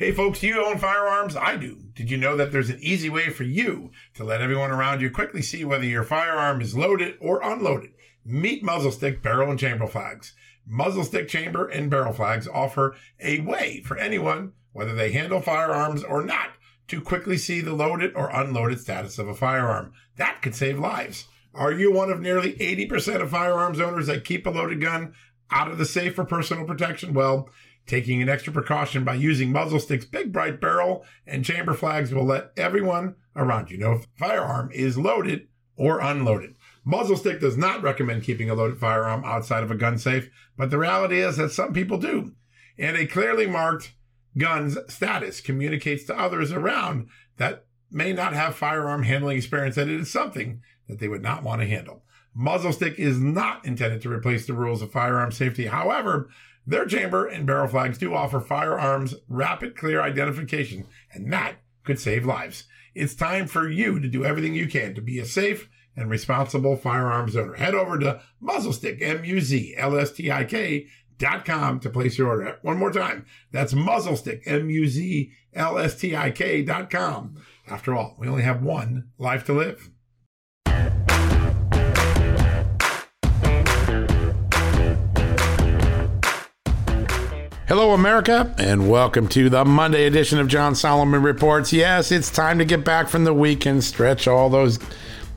Hey folks, you own firearms? I do. Did you know that there's an easy way for you to let everyone around you quickly see whether your firearm is loaded or unloaded? Meet muzzle stick, barrel, and chamber flags. Muzzle stick, chamber, and barrel flags offer a way for anyone, whether they handle firearms or not, to quickly see the loaded or unloaded status of a firearm. That could save lives. Are you one of nearly 80% of firearms owners that keep a loaded gun out of the safe for personal protection? Well, Taking an extra precaution by using muzzle sticks, big bright barrel, and chamber flags will let everyone around you know if a firearm is loaded or unloaded. Muzzle stick does not recommend keeping a loaded firearm outside of a gun safe, but the reality is that some people do. And a clearly marked gun's status communicates to others around that may not have firearm handling experience that it is something that they would not want to handle. Muzzle stick is not intended to replace the rules of firearm safety. However, their chamber and barrel flags do offer firearms rapid clear identification, and that could save lives. It's time for you to do everything you can to be a safe and responsible firearms owner. Head over to Muzzlestick, M-U-Z-L-S-T-I-K dot com to place your order. One more time. That's Muzzlestick, M-U-Z-L-S-T-I-K dot com. After all, we only have one life to live. Hello, America, and welcome to the Monday edition of John Solomon Reports. Yes, it's time to get back from the week and stretch all those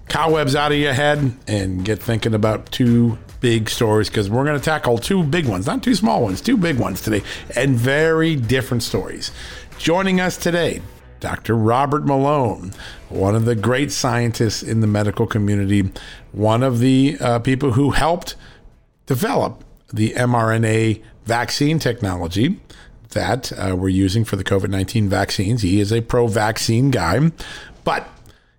cobwebs out of your head and get thinking about two big stories because we're going to tackle two big ones, not two small ones, two big ones today, and very different stories. Joining us today, Dr. Robert Malone, one of the great scientists in the medical community, one of the uh, people who helped develop the mRNA vaccine technology that uh, we're using for the COVID 19 vaccines. He is a pro vaccine guy, but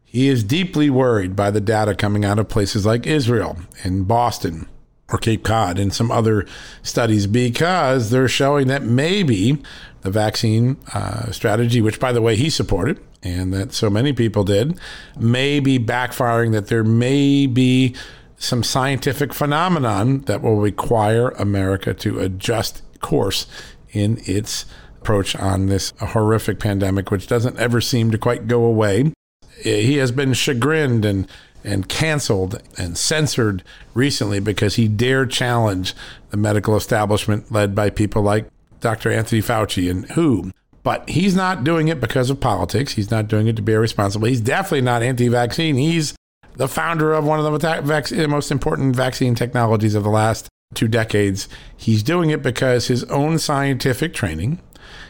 he is deeply worried by the data coming out of places like Israel and Boston or Cape Cod and some other studies because they're showing that maybe the vaccine uh, strategy, which by the way he supported and that so many people did, may be backfiring, that there may be some scientific phenomenon that will require America to adjust course in its approach on this horrific pandemic, which doesn't ever seem to quite go away. He has been chagrined and and canceled and censored recently because he dared challenge the medical establishment led by people like Dr. Anthony Fauci and WHO. But he's not doing it because of politics. He's not doing it to be irresponsible. He's definitely not anti vaccine. He's the founder of one of the most important vaccine technologies of the last two decades. He's doing it because his own scientific training,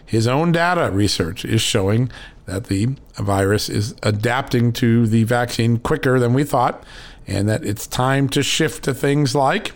his own data research is showing that the virus is adapting to the vaccine quicker than we thought, and that it's time to shift to things like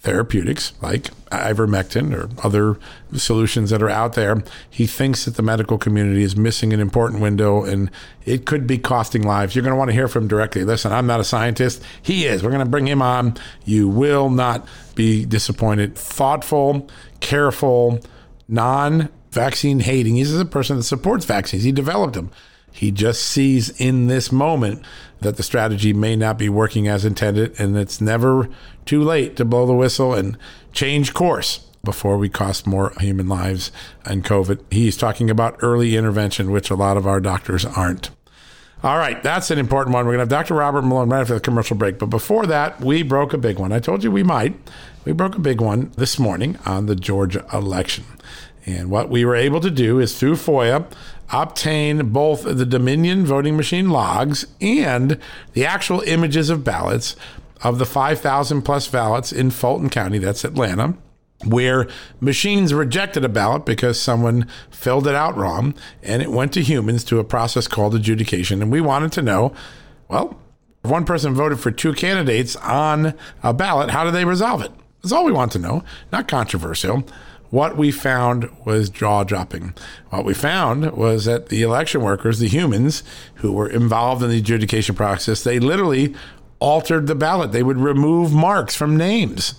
therapeutics like ivermectin or other solutions that are out there. He thinks that the medical community is missing an important window and it could be costing lives. You're going to want to hear from him directly. Listen, I'm not a scientist. He is. We're going to bring him on. You will not be disappointed. Thoughtful, careful, non vaccine hating. He's a person that supports vaccines. He developed them. He just sees in this moment that the strategy may not be working as intended, and it's never too late to blow the whistle and change course before we cost more human lives and COVID. He's talking about early intervention, which a lot of our doctors aren't. All right, that's an important one. We're going to have Dr. Robert Malone right after the commercial break. But before that, we broke a big one. I told you we might. We broke a big one this morning on the Georgia election. And what we were able to do is through FOIA obtain both the Dominion voting machine logs and the actual images of ballots of the 5,000 plus ballots in Fulton County, that's Atlanta, where machines rejected a ballot because someone filled it out wrong and it went to humans to a process called adjudication. And we wanted to know well, if one person voted for two candidates on a ballot, how do they resolve it? That's all we want to know, not controversial. What we found was jaw dropping. What we found was that the election workers, the humans who were involved in the adjudication process, they literally altered the ballot. They would remove marks from names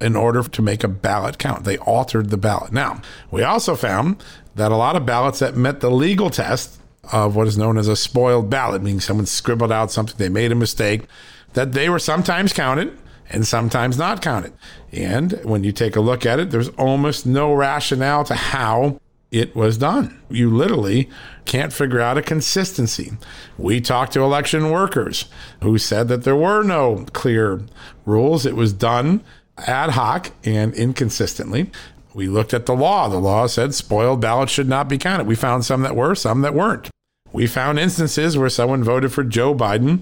in order to make a ballot count. They altered the ballot. Now, we also found that a lot of ballots that met the legal test of what is known as a spoiled ballot, meaning someone scribbled out something, they made a mistake, that they were sometimes counted and sometimes not counted. And when you take a look at it, there's almost no rationale to how it was done. You literally can't figure out a consistency. We talked to election workers who said that there were no clear rules. It was done ad hoc and inconsistently. We looked at the law. The law said spoiled ballots should not be counted. We found some that were, some that weren't. We found instances where someone voted for Joe Biden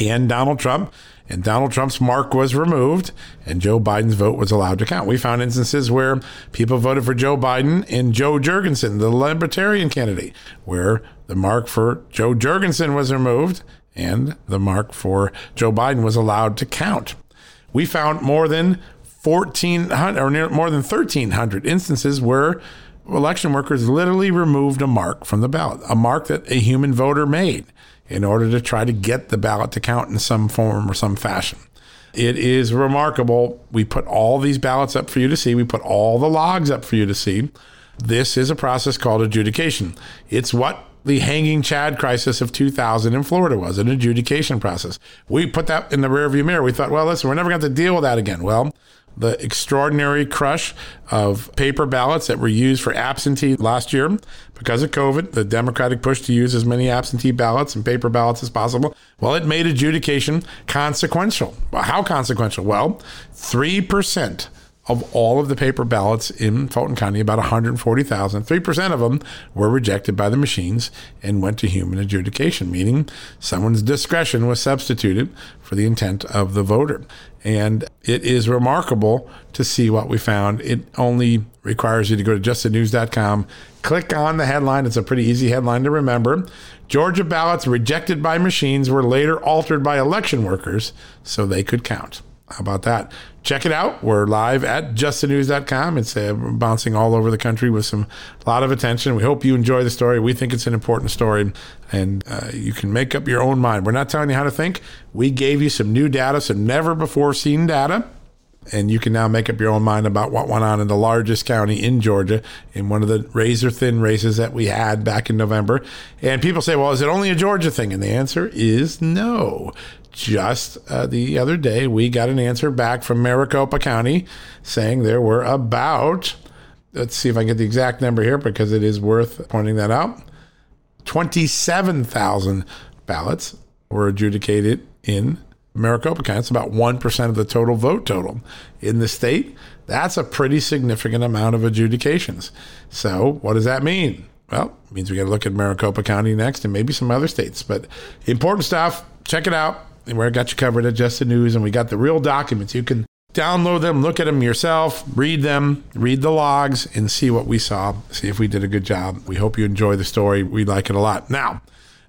and Donald Trump, and Donald Trump's mark was removed, and Joe Biden's vote was allowed to count. We found instances where people voted for Joe Biden and Jo Jorgensen, the Libertarian candidate, where the mark for Jo Jorgensen was removed and the mark for Joe Biden was allowed to count. We found more than 1,400 or near, more than 1,300 instances where election workers literally removed a mark from the ballot, a mark that a human voter made in order to try to get the ballot to count in some form or some fashion. It is remarkable. We put all these ballots up for you to see. We put all the logs up for you to see. This is a process called adjudication. It's what the hanging Chad crisis of 2000 in Florida was an adjudication process. We put that in the rearview mirror. We thought, well, listen, we're never going to to deal with that again. Well, the extraordinary crush of paper ballots that were used for absentee last year because of COVID, the Democratic push to use as many absentee ballots and paper ballots as possible. Well, it made adjudication consequential. How consequential? Well, 3% of all of the paper ballots in Fulton County, about 140,000, 3% of them were rejected by the machines and went to human adjudication, meaning someone's discretion was substituted for the intent of the voter. And it is remarkable to see what we found. It only requires you to go to justthenews.com, click on the headline. It's a pretty easy headline to remember. Georgia ballots rejected by machines were later altered by election workers so they could count. How about that? Check it out. We're live at justthenews.com. It's uh, bouncing all over the country with some a lot of attention. We hope you enjoy the story. We think it's an important story, and uh, you can make up your own mind. We're not telling you how to think. We gave you some new data, some never before seen data, and you can now make up your own mind about what went on in the largest county in Georgia in one of the razor thin races that we had back in November. And people say, well, is it only a Georgia thing? And the answer is no just uh, the other day, we got an answer back from Maricopa County saying there were about, let's see if I get the exact number here because it is worth pointing that out 27,000 ballots were adjudicated in Maricopa County. It's about 1% of the total vote total in the state. That's a pretty significant amount of adjudications. So, what does that mean? Well, it means we got to look at Maricopa County next and maybe some other states. But important stuff. Check it out where I got you covered at Just the News, and we got the real documents. You can download them, look at them yourself, read them, read the logs, and see what we saw. See if we did a good job. We hope you enjoy the story. We like it a lot. Now,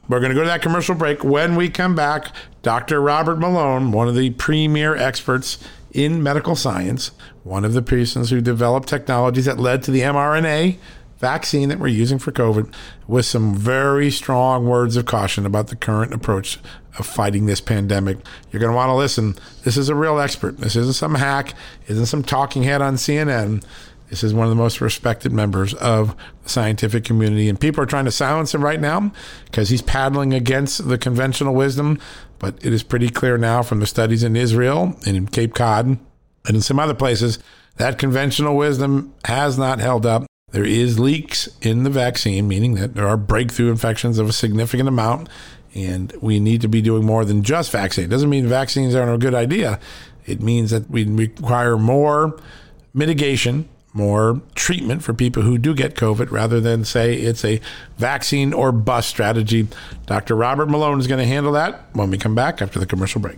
we're going to go to that commercial break. When we come back, Dr. Robert Malone, one of the premier experts in medical science, one of the persons who developed technologies that led to the mRNA vaccine that we're using for COVID with some very strong words of caution about the current approach of fighting this pandemic. You're going to want to listen. This is a real expert. This isn't some hack, isn't some talking head on CNN. This is one of the most respected members of the scientific community. And people are trying to silence him right now because he's paddling against the conventional wisdom. But it is pretty clear now from the studies in Israel and in Cape Cod and in some other places that conventional wisdom has not held up. There is leaks in the vaccine, meaning that there are breakthrough infections of a significant amount, and we need to be doing more than just vaccine. It doesn't mean vaccines aren't a good idea. It means that we require more mitigation, more treatment for people who do get COVID rather than say it's a vaccine or bust strategy. Dr. Robert Malone is going to handle that when we come back after the commercial break.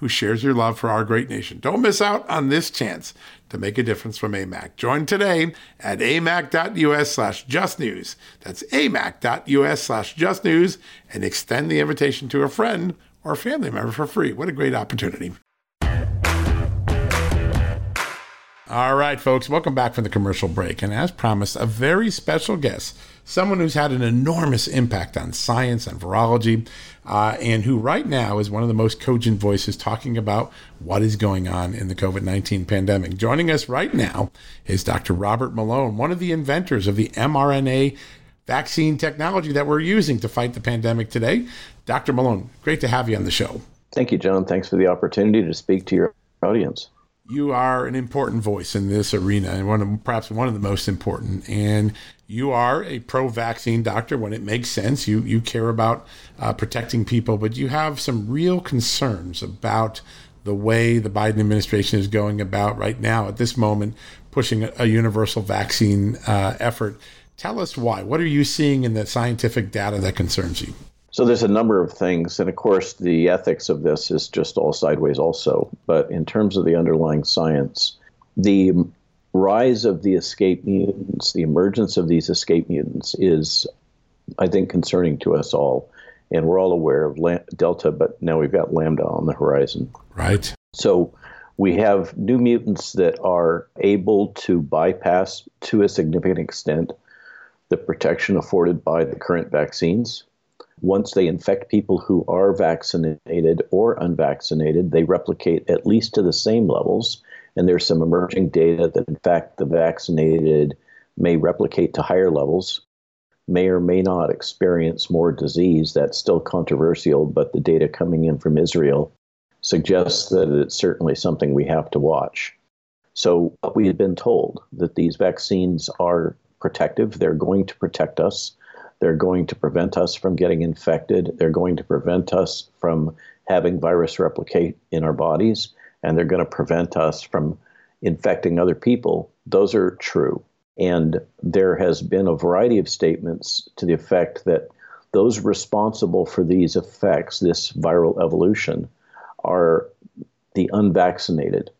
who shares your love for our great nation. Don't miss out on this chance to make a difference from AMAC. Join today at amac.us slash justnews. That's amac.us slash justnews and extend the invitation to a friend or family member for free. What a great opportunity. All right, folks, welcome back from the commercial break. And as promised, a very special guest, someone who's had an enormous impact on science and virology, uh, and who right now is one of the most cogent voices talking about what is going on in the COVID 19 pandemic. Joining us right now is Dr. Robert Malone, one of the inventors of the mRNA vaccine technology that we're using to fight the pandemic today. Dr. Malone, great to have you on the show. Thank you, John. Thanks for the opportunity to speak to your audience you are an important voice in this arena and one of perhaps one of the most important. And you are a pro-vaccine doctor. When it makes sense you you care about uh, protecting people but you have some real concerns about the way the Biden administration is going about right now at this moment pushing a, a universal vaccine uh, effort. Tell us why. What are you seeing in the scientific data that concerns you so there's a number of things, and of course, the ethics of this is just all sideways, also. But in terms of the underlying science, the rise of the escape mutants, the emergence of these escape mutants, is, I think, concerning to us all. And we're all aware of Delta, but now we've got Lambda on the horizon. Right. So we have new mutants that are able to bypass, to a significant extent, the protection afforded by the current vaccines once they infect people who are vaccinated or unvaccinated, they replicate at least to the same levels. And there's some emerging data that, in fact, the vaccinated may replicate to higher levels, may or may not experience more disease. That's still controversial, but the data coming in from Israel suggests that it's certainly something we have to watch. So, we had been told that these vaccines are protective, they're going to protect us they're going to prevent us from getting infected. They're going to prevent us from having virus replicate in our bodies, and they're going to prevent us from infecting other people. Those are true. And there has been a variety of statements to the effect that those responsible for these effects, this viral evolution, are the unvaccinated.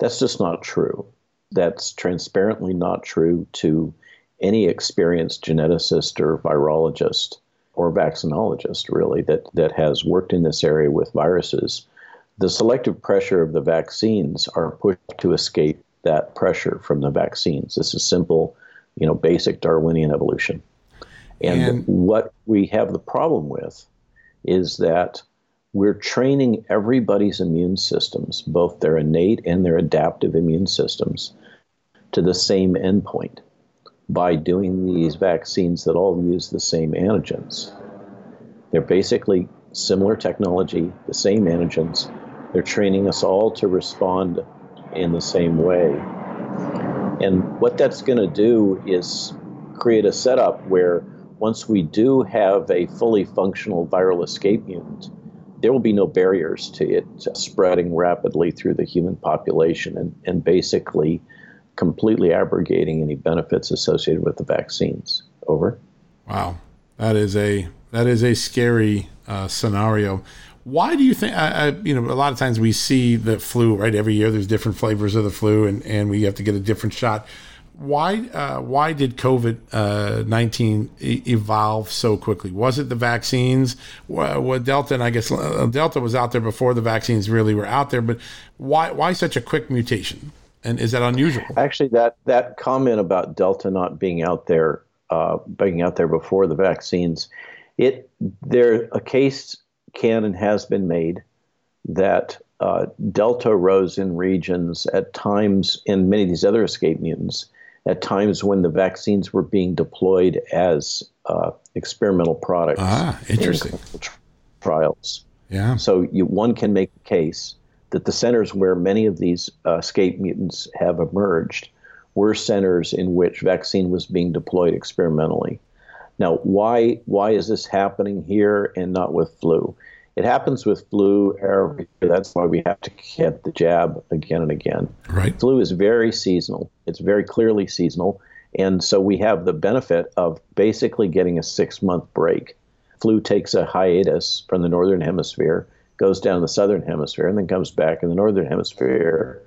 That's just not true. That's transparently not true to any experienced geneticist or virologist or vaccinologist, really, that, that has worked in this area with viruses, the selective pressure of the vaccines are pushed to escape that pressure from the vaccines. This is simple, you know, basic Darwinian evolution. And, and what we have the problem with is that we're training everybody's immune systems, both their innate and their adaptive immune systems, to the same endpoint by doing these vaccines that all use the same antigens. They're basically similar technology, the same antigens. They're training us all to respond in the same way. And what that's going to do is create a setup where once we do have a fully functional viral escape mutant, there will be no barriers to it spreading rapidly through the human population and, and basically completely abrogating any benefits associated with the vaccines. Over. Wow, that is a that is a scary uh, scenario. Why do you think? I, I, you know, a lot of times we see the flu right every year. There's different flavors of the flu, and, and we have to get a different shot. Why uh, why did COVID uh, nineteen e- evolve so quickly? Was it the vaccines? Well, Delta, and I guess uh, Delta was out there before the vaccines really were out there. But why why such a quick mutation? And is that unusual? Actually, that that comment about Delta not being out there, uh, being out there before the vaccines, it there a case can and has been made that uh, Delta rose in regions at times in many of these other escape mutants at times when the vaccines were being deployed as uh, experimental products. Ah, interesting. In trials. Yeah. So you, one can make a case that the centers where many of these uh, escape mutants have emerged were centers in which vaccine was being deployed experimentally. Now, why why is this happening here and not with flu? It happens with flu every year. That's why we have to get the jab again and again. Right. Flu is very seasonal. It's very clearly seasonal, And so we have the benefit of basically getting a six month break. Flu takes a hiatus from the northern hemisphere, goes down the southern hemisphere, and then comes back in the northern hemisphere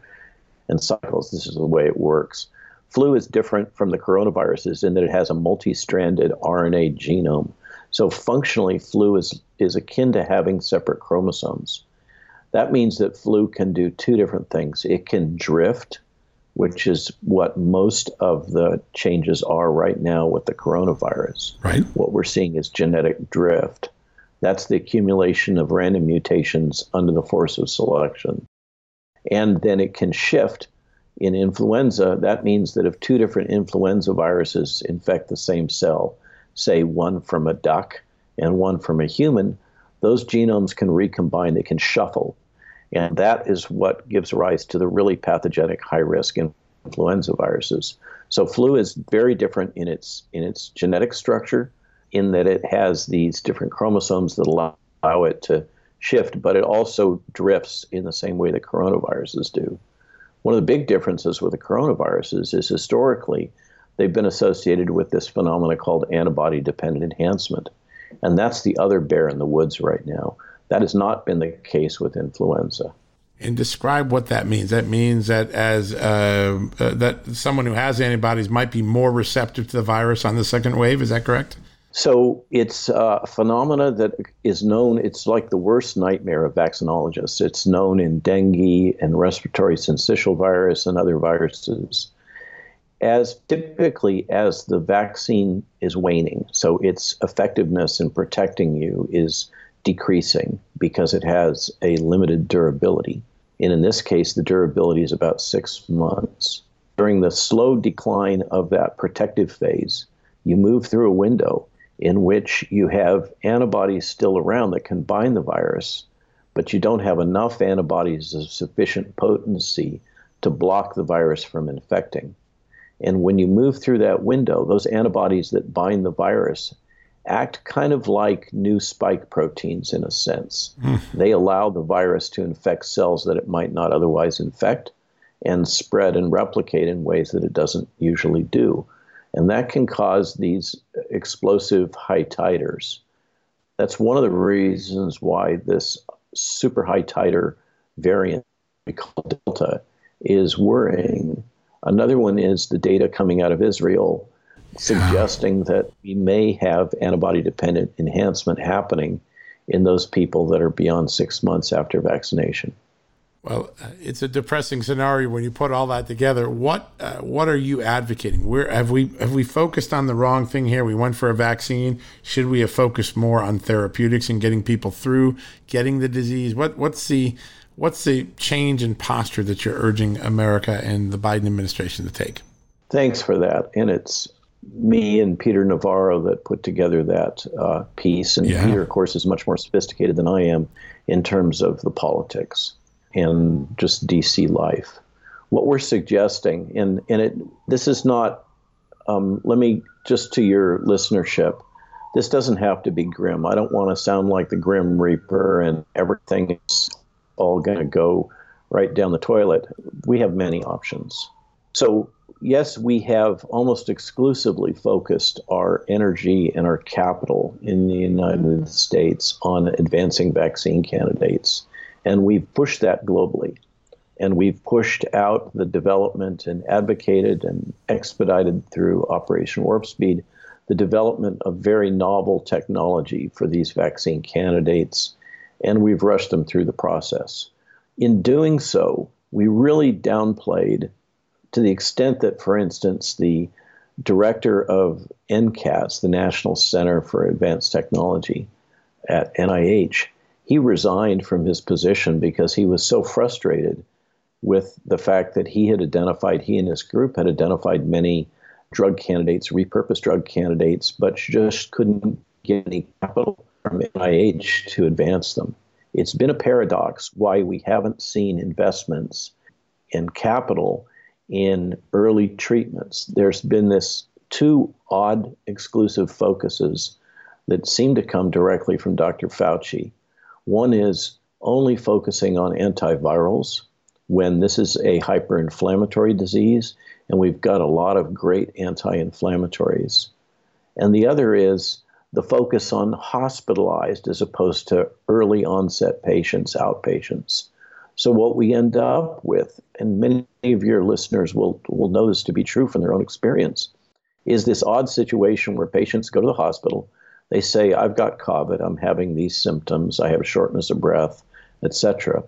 and cycles. This is the way it works. Flu is different from the coronaviruses in that it has a multi stranded RNA genome. So functionally, flu is, is akin to having separate chromosomes. That means that flu can do two different things. It can drift, which is what most of the changes are right now with the coronavirus. Right. What we're seeing is genetic drift. That's the accumulation of random mutations under the force of selection. And then it can shift in influenza. That means that if two different influenza viruses infect the same cell, say one from a duck and one from a human, those genomes can recombine, they can shuffle. And that is what gives rise to the really pathogenic high risk influenza viruses. So flu is very different in its in its genetic structure in that it has these different chromosomes that allow, allow it to shift, but it also drifts in the same way that coronaviruses do. One of the big differences with the coronaviruses is historically they've been associated with this phenomenon called antibody dependent enhancement. And that's the other bear in the woods right now. That has not been the case with influenza. And describe what that means. That means that as uh, uh, that someone who has antibodies might be more receptive to the virus on the second wave. Is that correct? So it's a phenomena that is known. It's like the worst nightmare of vaccinologists. It's known in dengue and respiratory syncytial virus and other viruses as typically as the vaccine is waning. So its effectiveness in protecting you is decreasing because it has a limited durability. And in this case, the durability is about six months. During the slow decline of that protective phase, you move through a window in which you have antibodies still around that can bind the virus, but you don't have enough antibodies of sufficient potency to block the virus from infecting. And when you move through that window, those antibodies that bind the virus act kind of like new spike proteins in a sense. Mm. They allow the virus to infect cells that it might not otherwise infect and spread and replicate in ways that it doesn't usually do. And that can cause these explosive high titers. That's one of the reasons why this super high titer variant we call Delta is worrying. Another one is the data coming out of Israel suggesting that we may have antibody dependent enhancement happening in those people that are beyond six months after vaccination. Well, it's a depressing scenario when you put all that together. What uh, what are you advocating? Where have we have we focused on the wrong thing here? We went for a vaccine. Should we have focused more on therapeutics and getting people through getting the disease? What what's the what's the change in posture that you're urging America and the Biden administration to take? Thanks for that. And it's me and Peter Navarro that put together that uh, piece. And yeah. Peter, of course, is much more sophisticated than I am in terms of the politics in just DC life. What we're suggesting, and, and it, this is not, um, let me just to your listenership, this doesn't have to be grim. I don't want to sound like the Grim Reaper and everything is all going to go right down the toilet. We have many options. So, yes, we have almost exclusively focused our energy and our capital in the United States on advancing vaccine candidates. And we've pushed that globally. And we've pushed out the development and advocated and expedited through Operation Warp Speed the development of very novel technology for these vaccine candidates. And we've rushed them through the process. In doing so, we really downplayed to the extent that, for instance, the director of NCATS, the National Center for Advanced Technology at NIH, he resigned from his position because he was so frustrated with the fact that he had identified, he and his group had identified many drug candidates, repurposed drug candidates, but just couldn't get any capital from NIH to advance them. It's been a paradox why we haven't seen investments in capital in early treatments. There's been this two odd exclusive focuses that seem to come directly from Dr. Fauci. One is only focusing on antivirals, when this is a hyperinflammatory disease, and we've got a lot of great anti inflammatories. And the other is the focus on hospitalized as opposed to early onset patients, outpatients. So, what we end up with, and many of your listeners will, will know this to be true from their own experience, is this odd situation where patients go to the hospital. They say, I've got COVID, I'm having these symptoms, I have shortness of breath, etc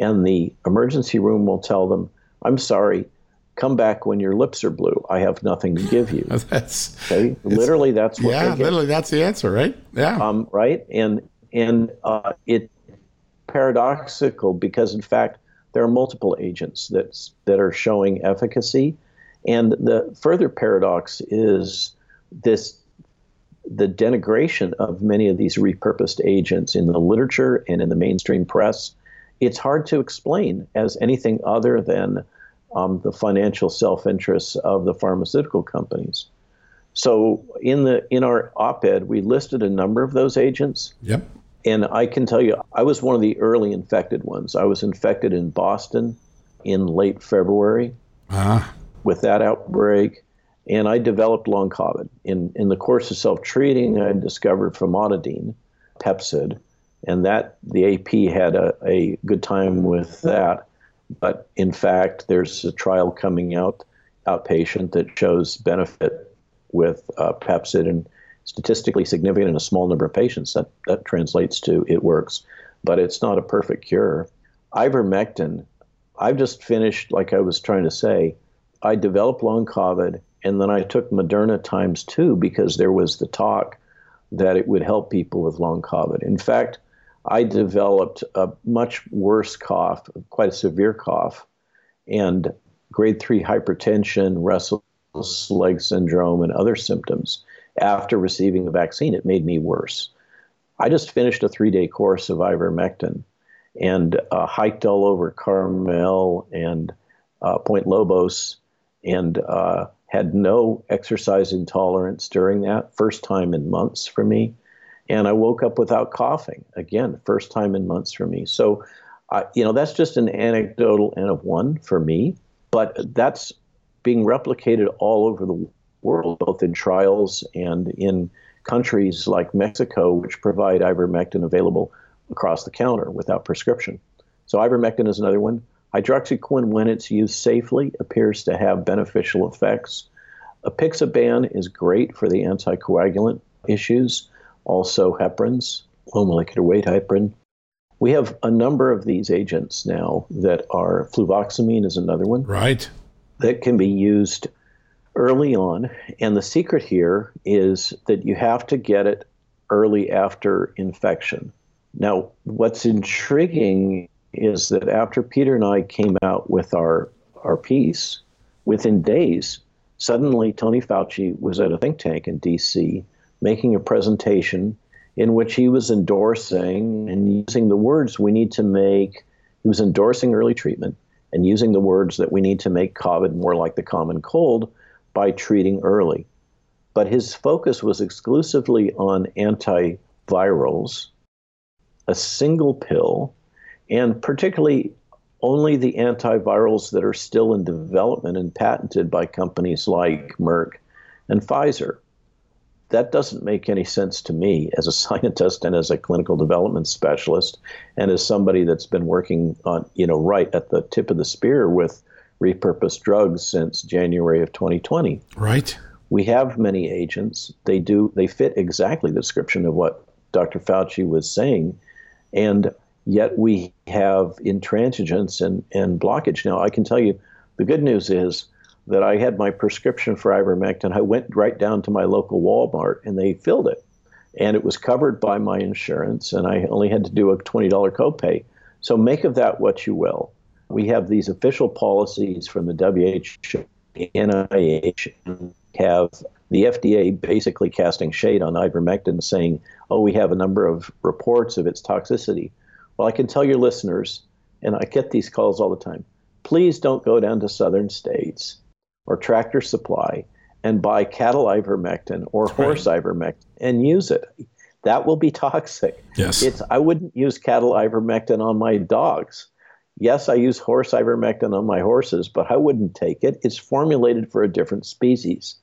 and the emergency room will tell them, I'm sorry, come back when your lips are blue. I have nothing to give you. that's okay? literally that's what yeah, literally that's the answer, right? Yeah, um, right, and and uh, it paradoxical because in fact there are multiple agents that that are showing efficacy, and the further paradox is this the denigration of many of these repurposed agents in the literature and in the mainstream press it's hard to explain as anything other than um, the financial self-interests of the pharmaceutical companies. So in the in our op-ed, we listed a number of those agents. Yep. And I can tell you, I was one of the early infected ones. I was infected in Boston in late February uh-huh. with that outbreak, and I developed long COVID. In in the course of self-treating, I discovered famotidine, Pepcid, and that the AP had a, a good time with that. But in fact, there's a trial coming out outpatient that shows benefit with uh, Pepcid and statistically significant in a small number of patients. That that translates to it works, but it's not a perfect cure. Ivermectin, I've just finished, like I was trying to say, I developed long COVID, and then I took Moderna times two because there was the talk that it would help people with long COVID. In fact, I developed a much worse cough, quite a severe cough, and grade three hypertension, restless leg syndrome, and other symptoms after receiving the vaccine. It made me worse. I just finished a three day course of ivermectin and uh, hiked all over Carmel and uh, Point Lobos and uh, had no exercise intolerance during that, first time in months for me and I woke up without coughing again, first time in months for me. So, uh, you know, that's just an anecdotal N of one for me, but that's being replicated all over the world, both in trials and in countries like Mexico, which provide ivermectin available across the counter without prescription. So, ivermectin is another one. Hydroxyquin, when it's used safely, appears to have beneficial effects. Apixaban is great for the anticoagulant issues also heparins, low molecular weight heparin. We have a number of these agents now that are fluvoxamine is another one. Right. That can be used early on. And the secret here is that you have to get it early after infection. Now, what's intriguing is that after Peter and I came out with our, our piece, within days, suddenly Tony Fauci was at a think tank in DC making a presentation in which he was endorsing and using the words we need to make. He was endorsing early treatment and using the words that we need to make COVID more like the common cold by treating early. But his focus was exclusively on antivirals, a single pill, and particularly only the antivirals that are still in development and patented by companies like Merck and Pfizer. That doesn't make any sense to me as a scientist and as a clinical development specialist and as somebody that's been working on you know right at the tip of the spear with repurposed drugs since January of 2020 right. We have many agents. They do they fit exactly the description of what Dr. Fauci was saying. And yet we have intransigence and, and blockage now I can tell you the good news is that I had my prescription for ivermectin. I went right down to my local Walmart and they filled it. And it was covered by my insurance, and I only had to do a $20 copay. So make of that what you will. We have these official policies from the WHO, NIH, have the FDA basically casting shade on ivermectin, saying, oh, we have a number of reports of its toxicity. Well, I can tell your listeners, and I get these calls all the time please don't go down to southern states or tractor supply and buy cattle ivermectin or That's horse right. ivermectin and use it. That will be toxic. Yes. It's I wouldn't use cattle ivermectin on my dogs. Yes, I use horse ivermectin on my horses, but I wouldn't take it. It's formulated for a different species.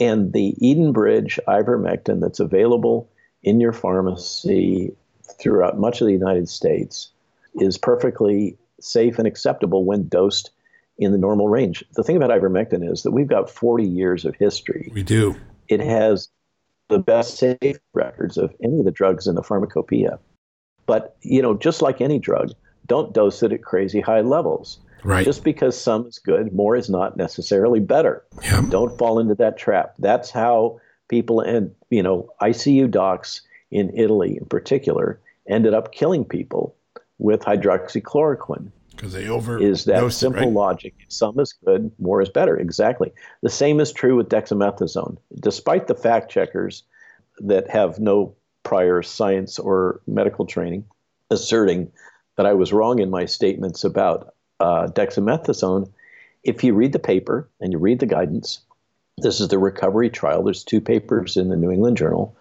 And the Edenbridge ivermectin that's available in your pharmacy throughout much of the United States is perfectly safe and acceptable when dosed in the normal range. The thing about ivermectin is that we've got 40 years of history. We do. It has the best safe records of any of the drugs in the pharmacopoeia. But, you know, just like any drug, don't dose it at crazy high levels. Right. Just because some is good, more is not necessarily better. Yeah. Don't fall into that trap. That's how people and, you know, ICU docs in Italy in particular ended up killing people with hydroxychloroquine because they over is that dosed it, simple right? logic. Some is good, more is better. Exactly. The same is true with dexamethasone. Despite the fact checkers that have no prior science or medical training asserting that I was wrong in my statements about uh, dexamethasone, if you read the paper and you read the guidance, this is the recovery trial. There's two papers in the New England Journal.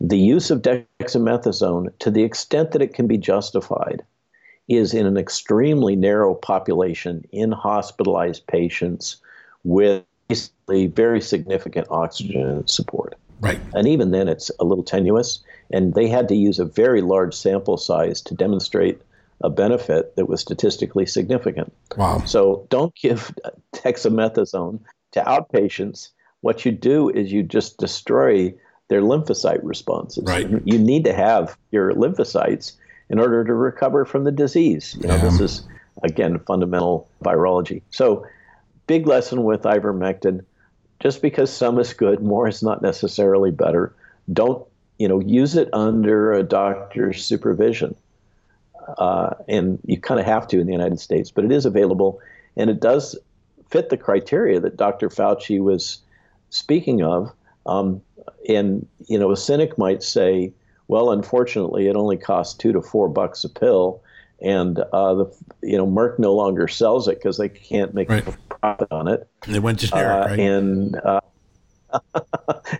The use of dexamethasone, to the extent that it can be justified, is in an extremely narrow population in hospitalized patients with basically very significant oxygen support. Right. And even then, it's a little tenuous. And they had to use a very large sample size to demonstrate a benefit that was statistically significant. Wow. So don't give dexamethasone to outpatients. What you do is you just destroy their lymphocyte responses. Right. You need to have your lymphocytes in order to recover from the disease. You know, Yeah. this is again fundamental virology. So big lesson with ivermectin. Just because some is good, more is not necessarily better. Don't you know use it under a doctor's supervision, uh, and you kind of have to in the United States. But it is available, and it does fit the criteria that Dr. Fauci was speaking of. Um, and you know, a cynic might say, "Well, unfortunately, it only costs two to four bucks a pill." And uh, the you know Merck no longer sells it because they can't make Right. a profit on it. And they went generic, Uh, right? and uh,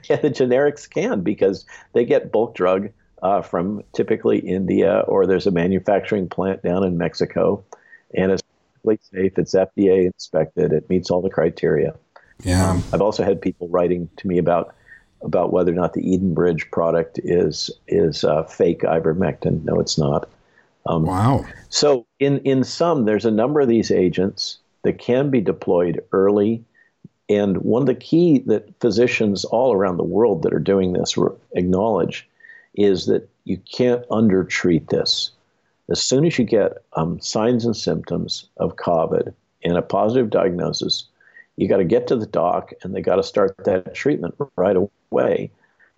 yeah, the generics can because they get bulk drug uh, from typically India or there's a manufacturing plant down in Mexico, and it's safe. It's FDA inspected. It meets all the criteria. yeah. I've also had people writing to me about about whether or not the Edenbridge product is is uh, fake ivermectin. No, it's not. Um, wow. So, in, in sum, there's a number of these agents that can be deployed early. And one of the key that physicians all around the world that are doing this acknowledge is that you can't undertreat this. As soon as you get um, signs and symptoms of COVID and a positive diagnosis, you got to get to the doc and they got to start that treatment right away.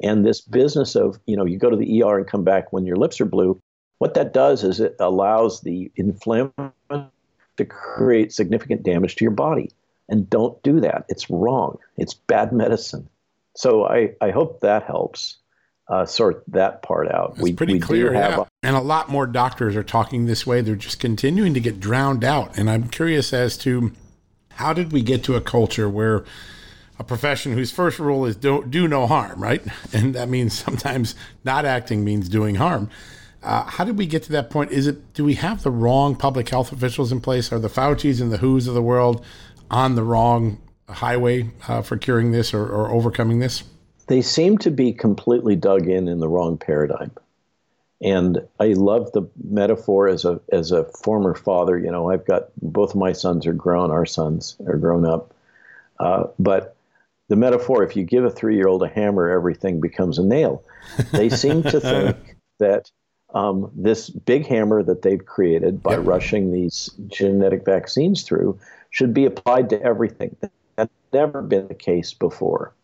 And this business of, you know, you go to the ER and come back when your lips are blue, what that does is it allows the inflammation to create significant damage to your body. And don't do that. It's wrong. It's bad medicine. So I, I hope that helps uh, sort that part out. It's pretty do clear. have yeah. and a lot more doctors are talking this way. They're just continuing to get drowned out. And I'm curious as to how did we get to a culture where a profession whose first rule is do, do no harm, right? And that means sometimes not acting means doing harm. Uh, how did we get to that point? Is it do we have the wrong public health officials in place? Are the Fauci's and the Who's of the world on the wrong highway uh, for curing this or, or overcoming this? they seem to be completely dug in in the wrong paradigm. And I love the metaphor as a as a former father. You know, I've got both my sons are grown. Our sons are grown up. Uh, but the metaphor, if you give a three year old a hammer, everything becomes a nail. They seem to think that um, this big hammer that they've created by Yep. rushing these genetic vaccines through should be applied to everything. That's never been the case before.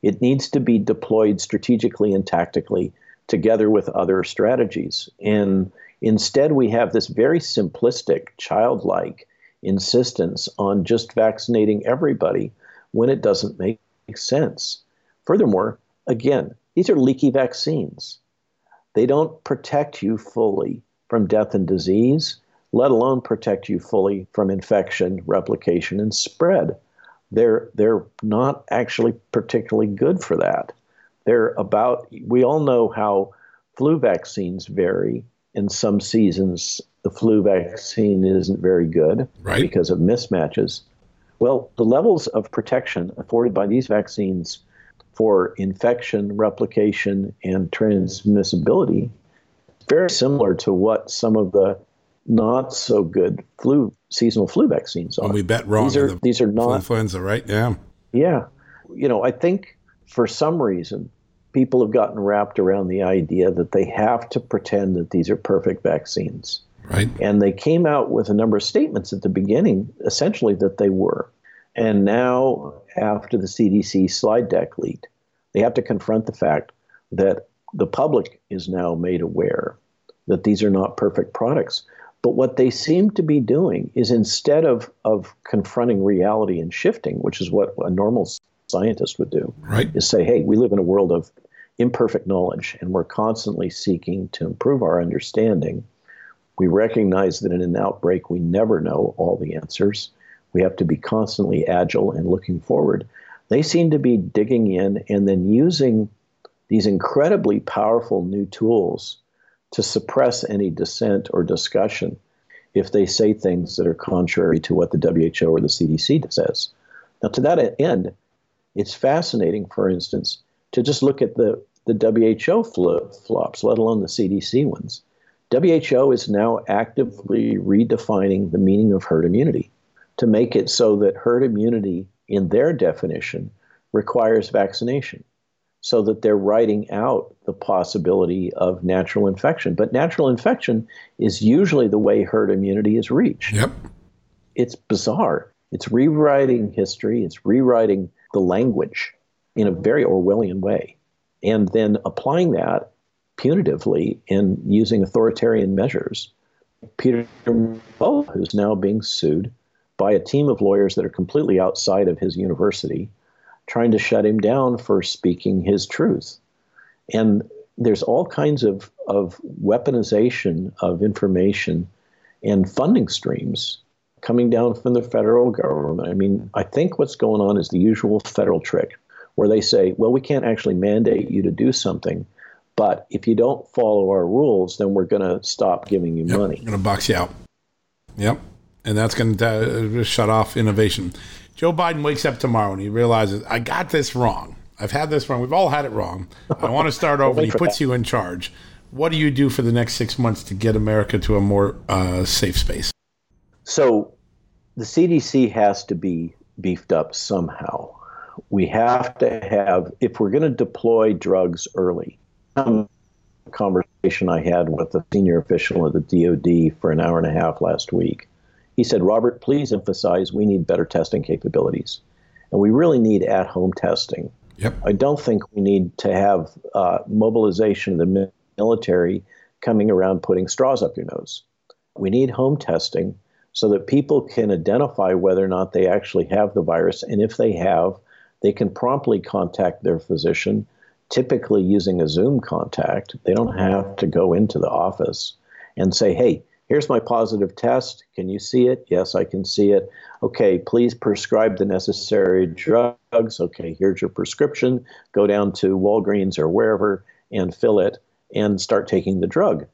It needs to be deployed strategically and tactically together with other strategies. And instead, we have this very simplistic, childlike insistence on just vaccinating everybody when it doesn't make sense. Furthermore, again, these are leaky vaccines. They don't protect you fully from death and disease, let alone protect you fully from infection, replication, and spread they're they're not actually particularly good for that. They're about we all know how flu vaccines vary in some seasons the flu vaccine isn't very good right. because of mismatches. Well, the levels of protection afforded by these vaccines for infection, replication, and transmissibility very similar to what some of the not so good flu seasonal flu vaccines are. When we bet wrong. These are these are not influenza, right? Yeah. Yeah. You know, I think for some reason people have gotten wrapped around the idea that they have to pretend that these are perfect vaccines. Right. And they came out with a number of statements at the beginning, essentially that they were. And now, after the CDC slide deck leaked, they have to confront the fact that the public is now made aware that these are not perfect products. But what they seem to be doing is instead of, of confronting reality and shifting, which is what a normal scientist would do, right. is say, hey, we live in a world of imperfect knowledge and we're constantly seeking to improve our understanding. We recognize that in an outbreak, we never know all the answers. We have to be constantly agile and looking forward. They seem to be digging in and then using these incredibly powerful new tools to suppress any dissent or discussion if they say things that are contrary to what the WHO or the CDC says. Now, to that end, it's fascinating, for instance, to just look at the, the WHO flops, let alone the CDC ones. WHO is now actively redefining the meaning of herd immunity to make it so that herd immunity, in their definition, requires vaccination so that they're writing out the possibility of natural infection. But natural infection is usually the way herd immunity is reached. Yep. It's bizarre. It's rewriting history, it's rewriting the language in a very Orwellian way, and then applying that punitively in using authoritarian measures. Peter Bo, who's now being sued by a team of lawyers that are completely outside of his university, trying to shut him down for speaking his truth. And there's all kinds of, of weaponization of information and funding streams coming down from the federal government. I mean, I think what's going on is the usual federal trick where they say, well, we can't actually mandate you to do something, but if you don't follow our rules, then we're going to stop giving you yep, money. We're going to box you out. Yep. And that's going to uh, shut off innovation. Joe Biden wakes up tomorrow and he realizes, I got this wrong. I've had this wrong. We've all had it wrong. I want to start over. he puts you in charge. What do you do for the next six months to get America to a more uh, safe space? So the CDC has to be beefed up somehow. We have to have, if we're going to deploy drugs early, conversation I had with a senior official at the DoD for an hour and a half last week he said, Robert, please emphasize we need better testing capabilities. And we really need at home testing. Yep. I don't think we need to have uh, mobilization of the military coming around putting straws up your nose. We need home testing so that people can identify whether or not they actually have the virus. And if they have, they can promptly contact their physician, typically using a Zoom contact. They don't have to go into the office and say, hey, Here's my positive test. Can you see it? Yes, I can see it. Okay, please prescribe the necessary drugs. Okay, here's your prescription. Go down to Walgreens or wherever and fill it and start taking the drug.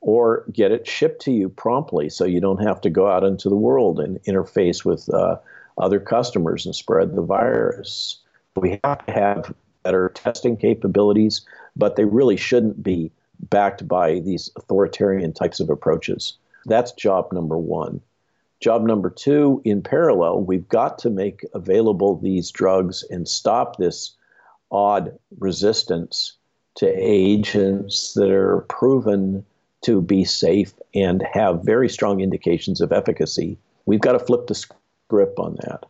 Or get it shipped to you promptly so you don't have to go out into the world and interface with uh, other customers and spread the virus. We have to have better testing capabilities, but they really shouldn't be backed by these authoritarian types of approaches. That's job number one. Job number two, in parallel, we've got to make available these drugs and stop this odd resistance to agents that are proven to be safe and have very strong indications of efficacy. We've got to flip the script on that.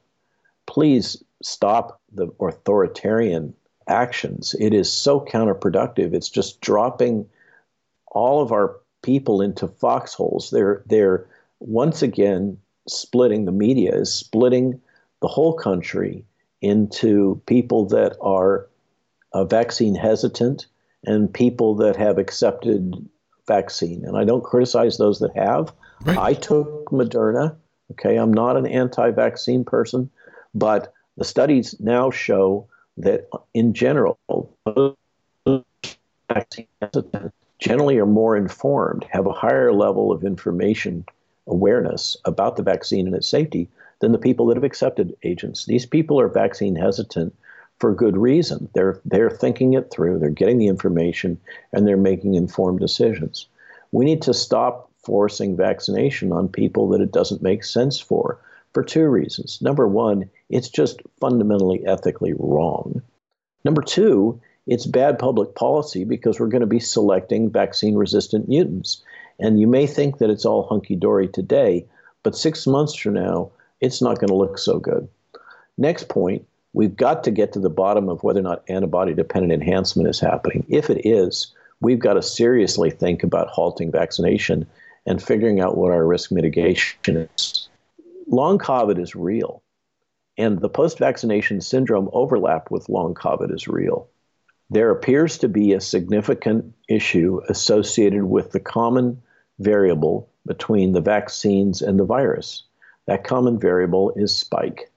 Please stop the authoritarian actions. It is so counterproductive. It's just dropping all of our people into foxholes. They're they're once again splitting the media is splitting the whole country into people that are uh, vaccine hesitant and people that have accepted vaccine. And I don't criticize those that have. Right. I took Moderna. Okay, I'm not an anti-vaccine person, but the studies now show that in general, generally are more informed, have a higher level of information awareness about the vaccine and its safety than the people that have accepted agents. These people are vaccine hesitant for good reason. They're they're thinking it through, they're getting the information, and they're making informed decisions. We need to stop forcing vaccination on people that it doesn't make sense for for two reasons. Number one, it's just fundamentally ethically wrong. Number two, it's bad public policy because we're going to be selecting vaccine resistant mutants. And you may think that it's all hunky dory today, but six months from now, it's not going to look so good. Next point, we've got to get to the bottom of whether or not antibody dependent enhancement is happening. If it is, we've got to seriously think about halting vaccination and figuring out what our risk mitigation is. Long COVID is real, and the post vaccination syndrome overlap with long COVID is real. There appears to be a significant issue associated with the common variable between the vaccines and the virus. That common variable is spike.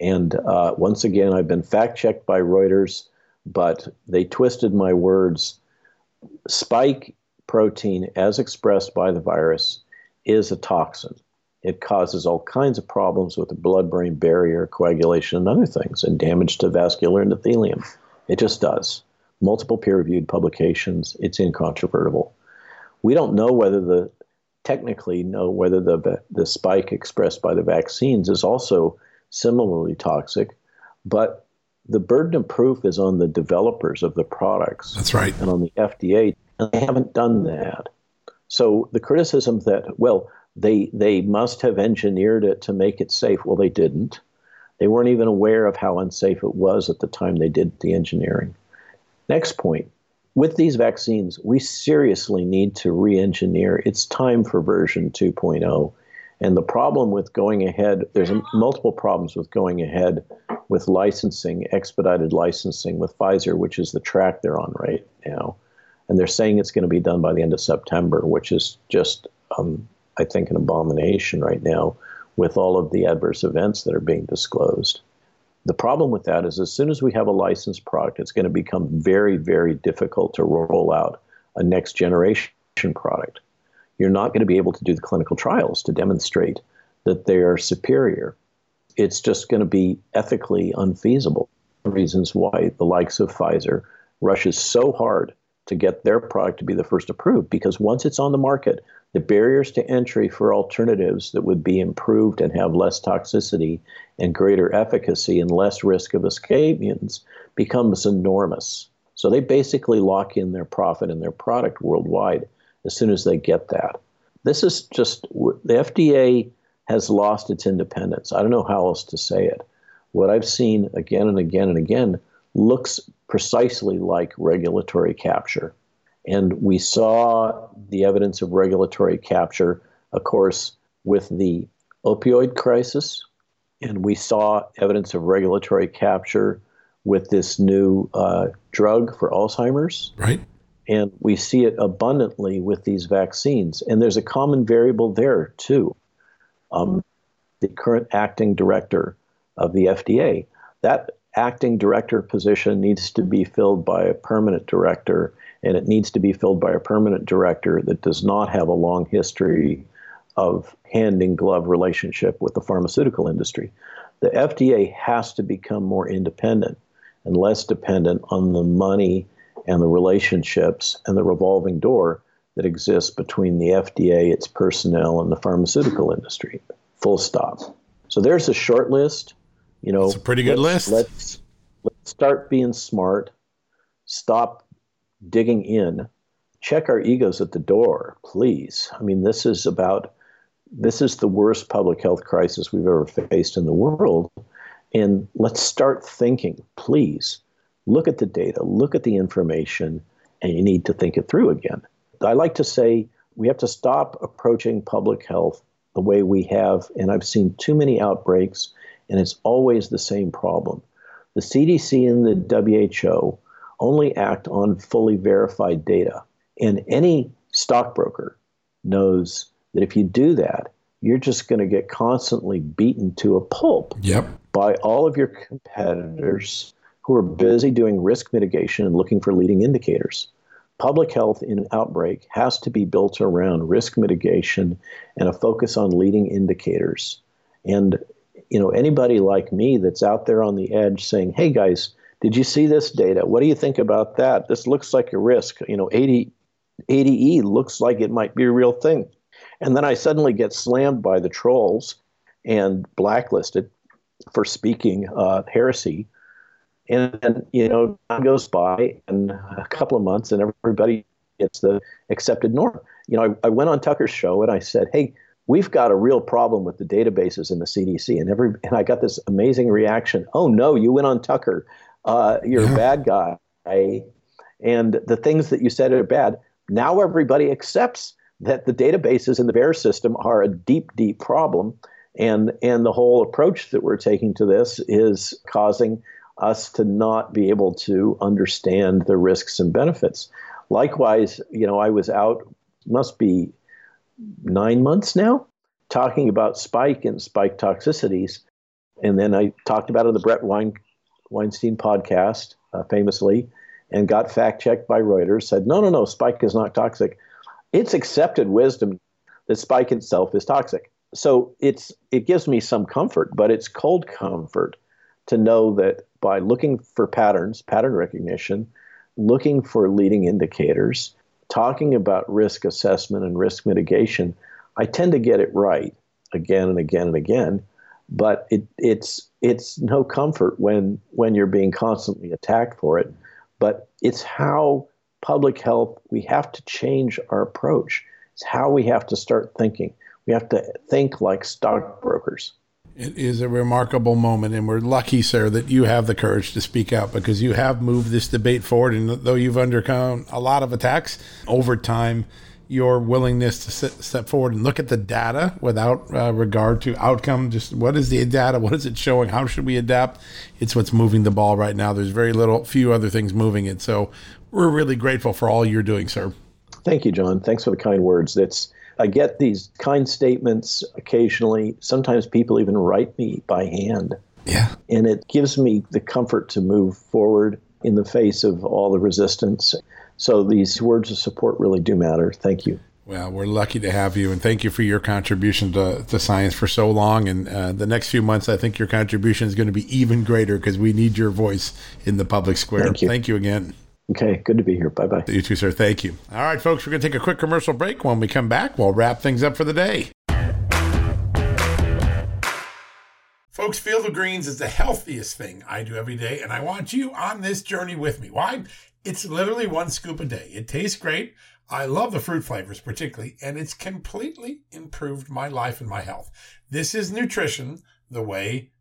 And uh, once again, I've been fact checked by Reuters, but they twisted my words. Spike protein, as expressed by the virus, is a toxin. It causes all kinds of problems with the blood brain barrier, coagulation, and other things, and damage to vascular endothelium. It just does. Multiple peer reviewed publications, it's incontrovertible. We don't know whether the technically know whether the, the spike expressed by the vaccines is also similarly toxic, but the burden of proof is on the developers of the products. That's right. And on the FDA, and they haven't done that. So the criticism that, well, they, they must have engineered it to make it safe. Well, they didn't. They weren't even aware of how unsafe it was at the time they did the engineering. Next point with these vaccines, we seriously need to re engineer. It's time for version 2.0. And the problem with going ahead, there's multiple problems with going ahead with licensing, expedited licensing with Pfizer, which is the track they're on right now. And they're saying it's going to be done by the end of September, which is just, um, I think, an abomination right now with all of the adverse events that are being disclosed. The problem with that is as soon as we have a licensed product, it's going to become very, very difficult to roll out a next generation product. You're not going to be able to do the clinical trials to demonstrate that they are superior. It's just going to be ethically unfeasible. Reasons why the likes of Pfizer rushes so hard to get their product to be the first approved because once it's on the market, the barriers to entry for alternatives that would be improved and have less toxicity and greater efficacy and less risk of escape mutants becomes enormous. So they basically lock in their profit and their product worldwide as soon as they get that. This is just the FDA has lost its independence. I don't know how else to say it. What I've seen again and again and again looks precisely like regulatory capture. And we saw the evidence of regulatory capture, of course, with the opioid crisis. And we saw evidence of regulatory capture with this new uh, drug for Alzheimer's. Right. And we see it abundantly with these vaccines. And there's a common variable there, too. Um, the current acting director of the FDA, that acting director position needs to be filled by a permanent director and it needs to be filled by a permanent director that does not have a long history of hand in glove relationship with the pharmaceutical industry. The FDA has to become more independent and less dependent on the money and the relationships and the revolving door that exists between the FDA, its personnel, and the pharmaceutical industry. Full stop. So there's a short list. You know, it's a pretty good let's, list. Let's let's start being smart. Stop digging in, check our egos at the door, please. I mean, this is about this is the worst public health crisis we've ever faced in the world. And let's start thinking, please. Look at the data, look at the information, and you need to think it through again. I like to say we have to stop approaching public health the way we have, and I've seen too many outbreaks, and it's always the same problem. The CDC and the WHO only act on fully verified data. And any stockbroker knows that if you do that, you're just going to get constantly beaten to a pulp yep. by all of your competitors who are busy doing risk mitigation and looking for leading indicators. public health in an outbreak has to be built around risk mitigation and a focus on leading indicators. And you know, anybody like me that's out there on the edge saying, "Hey guys, did you see this data? What do you think about that? This looks like a risk. You know, 80, ADE looks like it might be a real thing." And then I suddenly get slammed by the trolls and blacklisted for speaking uh, heresy. And, and, you know, time goes by and a couple of months and everybody gets the accepted norm. You know, I, I went on Tucker's show and I said, hey, we've got a real problem with the databases in the CDC. And every and I got this amazing reaction. Oh no, you went on Tucker. Uh, you're a bad guy. And the things that you said are bad. Now everybody accepts that the databases in the VAERS system are a deep, deep problem. And, and the whole approach that we're taking to this is causing us to not be able to understand the risks and benefits. Likewise, you know, I was out, must be nine months now, talking about spike and spike toxicities. And then I talked about it on the Brett Wein, Weinstein podcast, uh, famously, and got fact checked by Reuters, said, no, no, no, spike is not toxic. It's accepted wisdom that spike itself is toxic. So it's it gives me some comfort, but it's cold comfort to know that by looking for patterns, pattern recognition, looking for leading indicators, talking about risk assessment and risk mitigation, I tend to get it right again and again and again. But it, it's it's no comfort when when you're being constantly attacked for it. But it's how public health we have to change our approach. It's how we have to start thinking. We have to think like stockbrokers. It is a remarkable moment, and we're lucky, sir, that you have the courage to speak out because you have moved this debate forward. And though you've undergone a lot of attacks over time, your willingness to sit, step forward and look at the data without uh, regard to outcome, just what is the data? What is it showing? How should we adapt? It's what's moving the ball right now. There's very little, few other things moving it. So we're really grateful for all you're doing, sir. Thank you, John. Thanks for the kind words. That's I get these kind statements occasionally. Sometimes people even write me by hand. Yeah. And it gives me the comfort to move forward in the face of all the resistance. So these words of support really do matter. Thank you. Well, we're lucky to have you, and thank you for your contribution to, to science for so long. And uh, the next few months, I think your contribution is going to be even greater because we need your voice in the public square. Thank you, thank you again. Okay, good to be here. Bye bye. You too, sir. Thank you. All right, folks, we're going to take a quick commercial break. When we come back, we'll wrap things up for the day. Folks, Field of Greens is the healthiest thing I do every day, and I want you on this journey with me. Why? It's literally one scoop a day. It tastes great. I love the fruit flavors, particularly, and it's completely improved my life and my health. This is nutrition the way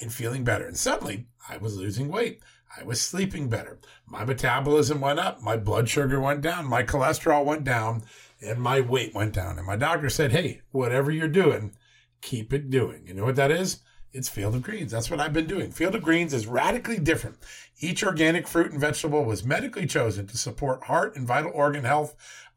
and feeling better. And suddenly I was losing weight. I was sleeping better. My metabolism went up. My blood sugar went down. My cholesterol went down and my weight went down. And my doctor said, Hey, whatever you're doing, keep it doing. You know what that is? It's Field of Greens. That's what I've been doing. Field of Greens is radically different. Each organic fruit and vegetable was medically chosen to support heart and vital organ health.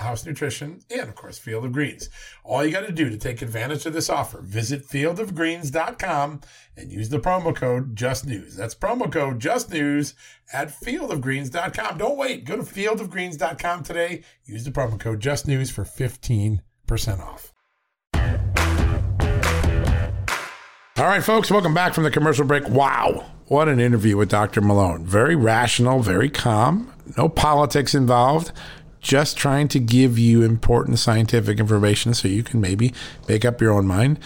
House Nutrition, and of course, Field of Greens. All you got to do to take advantage of this offer, visit fieldofgreens.com and use the promo code JustNews. That's promo code JustNews at fieldofgreens.com. Don't wait. Go to fieldofgreens.com today. Use the promo code JustNews for 15% off. All right, folks, welcome back from the commercial break. Wow, what an interview with Dr. Malone. Very rational, very calm, no politics involved just trying to give you important scientific information so you can maybe make up your own mind.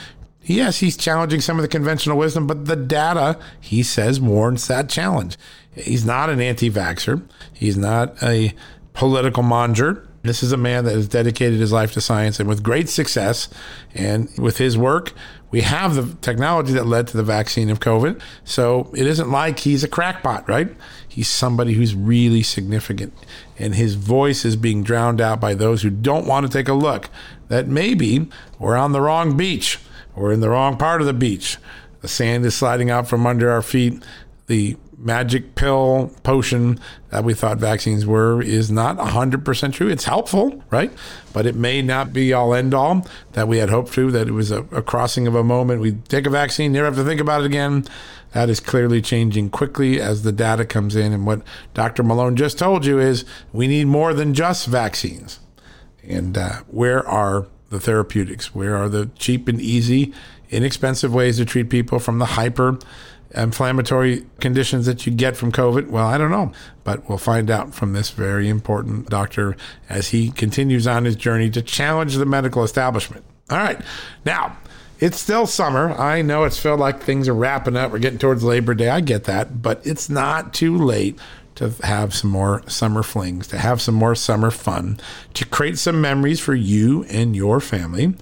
Yes, he's challenging some of the conventional wisdom, but the data, he says, warrants that challenge. He's not an anti vaxxer, he's not a political monger. This is a man that has dedicated his life to science and with great success. And with his work, we have the technology that led to the vaccine of COVID. So it isn't like he's a crackpot, right? He's somebody who's really significant. And his voice is being drowned out by those who don't want to take a look that maybe we're on the wrong beach or in the wrong part of the beach. The sand is sliding out from under our feet. The magic pill potion that we thought vaccines were is not 100% true. It's helpful, right? But it may not be all end all that we had hoped to, that it was a, a crossing of a moment. We take a vaccine, never have to think about it again. That is clearly changing quickly as the data comes in. And what Dr. Malone just told you is we need more than just vaccines. And uh, where are the therapeutics? Where are the cheap and easy, inexpensive ways to treat people from the hyper inflammatory conditions that you get from COVID? Well, I don't know, but we'll find out from this very important doctor as he continues on his journey to challenge the medical establishment. All right. Now, it's still summer. I know it's felt like things are wrapping up. We're getting towards Labor Day. I get that, but it's not too late to have some more summer flings, to have some more summer fun, to create some memories for you and your family.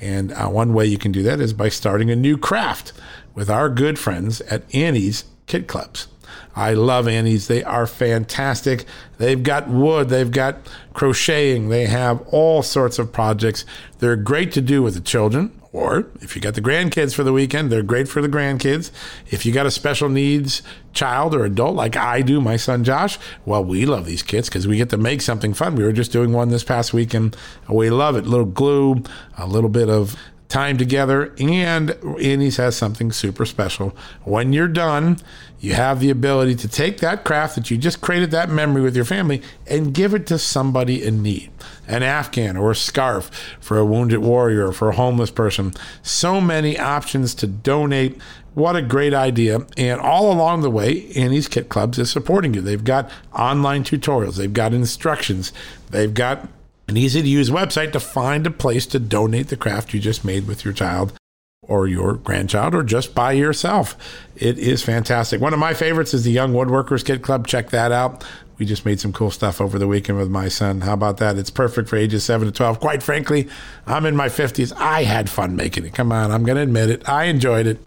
And uh, one way you can do that is by starting a new craft with our good friends at Annie's Kit Clubs. I love Annie's. They are fantastic. They've got wood, they've got crocheting, they have all sorts of projects. They're great to do with the children. Or if you got the grandkids for the weekend, they're great for the grandkids. If you got a special needs child or adult like I do, my son Josh, well, we love these kits because we get to make something fun. We were just doing one this past weekend. We love it. A little glue, a little bit of time together, and Annie's has something super special. When you're done, you have the ability to take that craft that you just created that memory with your family and give it to somebody in need. An Afghan or a scarf for a wounded warrior or for a homeless person. So many options to donate. What a great idea. And all along the way, Annie's Kit Clubs is supporting you. They've got online tutorials, they've got instructions, they've got an easy to use website to find a place to donate the craft you just made with your child or your grandchild or just by yourself. It is fantastic. One of my favorites is the Young Woodworkers Kit Club. Check that out. We just made some cool stuff over the weekend with my son. How about that? It's perfect for ages 7 to 12. Quite frankly, I'm in my 50s. I had fun making it. Come on, I'm going to admit it. I enjoyed it.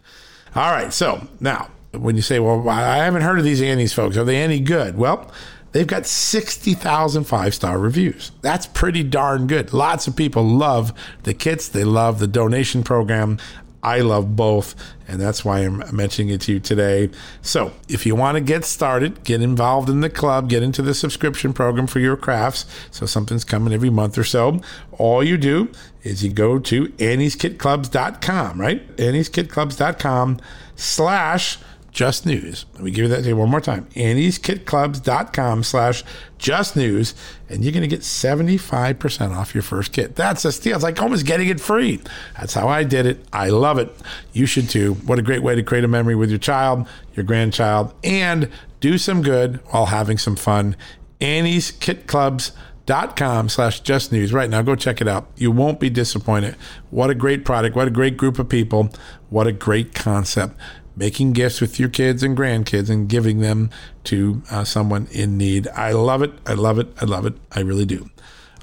All right, so now when you say, well, I haven't heard of these Annie's folks, are they any good? Well, They've got 60,000 five star reviews. That's pretty darn good. Lots of people love the kits, they love the donation program. I love both, and that's why I'm mentioning it to you today. So, if you want to get started, get involved in the club, get into the subscription program for your crafts. So, something's coming every month or so. All you do is you go to annieskitclubs.com, right? annieskitclubs.com slash just news. Let me give you that to you one more time. Annie'sKitClubs.com slash just news, and you're going to get 75% off your first kit. That's a steal. It's like almost getting it free. That's how I did it. I love it. You should too. What a great way to create a memory with your child, your grandchild, and do some good while having some fun. Annie's Kit Clubs dot com slash just news right now go check it out you won't be disappointed what a great product what a great group of people what a great concept making gifts with your kids and grandkids and giving them to uh, someone in need. I love it. I love it. I love it. I really do.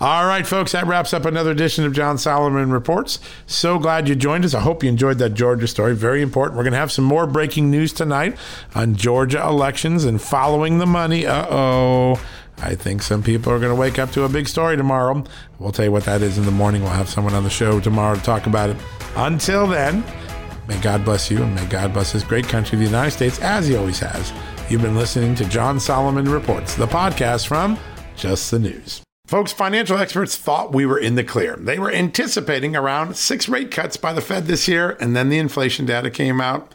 All right, folks, that wraps up another edition of John Solomon Reports. So glad you joined us. I hope you enjoyed that Georgia story. Very important. We're going to have some more breaking news tonight on Georgia elections and following the money. Uh oh. I think some people are going to wake up to a big story tomorrow. We'll tell you what that is in the morning. We'll have someone on the show tomorrow to talk about it. Until then, May God bless you and may God bless this great country, the United States, as He always has. You've been listening to John Solomon Reports, the podcast from Just the News. Folks, financial experts thought we were in the clear. They were anticipating around six rate cuts by the Fed this year, and then the inflation data came out